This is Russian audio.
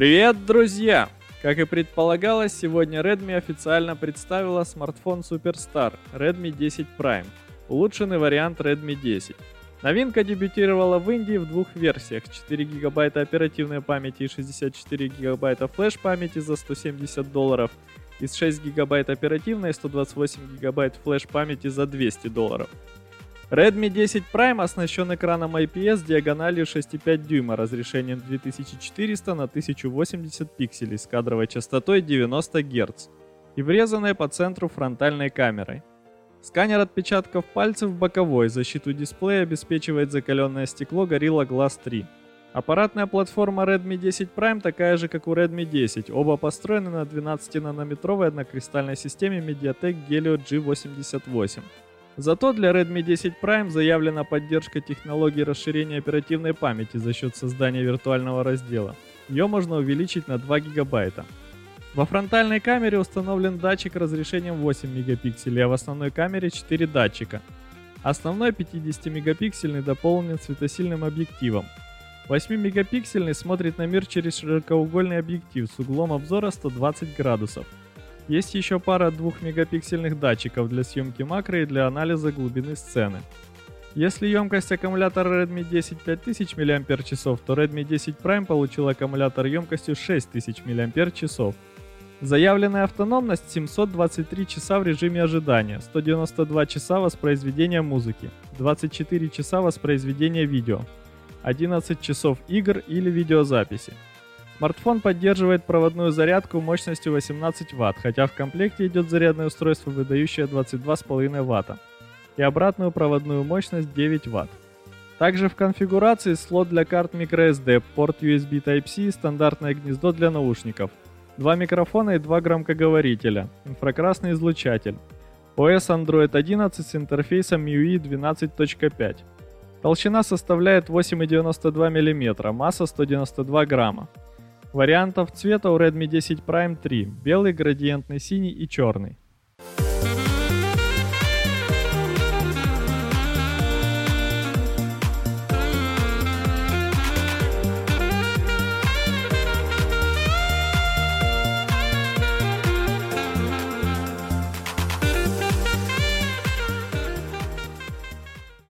Привет, друзья! Как и предполагалось, сегодня Redmi официально представила смартфон Superstar Redmi 10 Prime, улучшенный вариант Redmi 10. Новинка дебютировала в Индии в двух версиях 4 ГБ оперативной памяти и 64 ГБ флеш-памяти за 170 долларов и 6 ГБ оперативной и 128 ГБ флеш-памяти за 200 долларов. Redmi 10 Prime оснащен экраном IPS диагональю 6,5 дюйма разрешением 2400 на 1080 пикселей с кадровой частотой 90 Гц и врезанной по центру фронтальной камерой. Сканер отпечатков пальцев боковой, защиту дисплея обеспечивает закаленное стекло Gorilla Glass 3. Аппаратная платформа Redmi 10 Prime такая же, как у Redmi 10, оба построены на 12-нанометровой однокристальной системе MediaTek Helio G88. Зато для Redmi 10 Prime заявлена поддержка технологии расширения оперативной памяти за счет создания виртуального раздела. Ее можно увеличить на 2 гигабайта. Во фронтальной камере установлен датчик разрешением 8 мегапикселей, а в основной камере 4 датчика. Основной 50-мегапиксельный дополнен светосильным объективом. 8-мегапиксельный смотрит на мир через широкоугольный объектив с углом обзора 120 градусов. Есть еще пара 2-мегапиксельных датчиков для съемки макро и для анализа глубины сцены. Если емкость аккумулятора Redmi 10 5000 мАч, то Redmi 10 Prime получил аккумулятор емкостью 6000 мАч. Заявленная автономность 723 часа в режиме ожидания, 192 часа воспроизведения музыки, 24 часа воспроизведения видео, 11 часов игр или видеозаписи. Смартфон поддерживает проводную зарядку мощностью 18 Вт, хотя в комплекте идет зарядное устройство, выдающее 22,5 Вт, и обратную проводную мощность 9 Вт. Также в конфигурации слот для карт microSD, порт USB Type-C и стандартное гнездо для наушников, два микрофона и два громкоговорителя, инфракрасный излучатель, OS Android 11 с интерфейсом MIUI 12.5. Толщина составляет 8,92 мм, масса 192 грамма. Вариантов цвета у Redmi 10 Prime 3. Белый, градиентный синий и черный.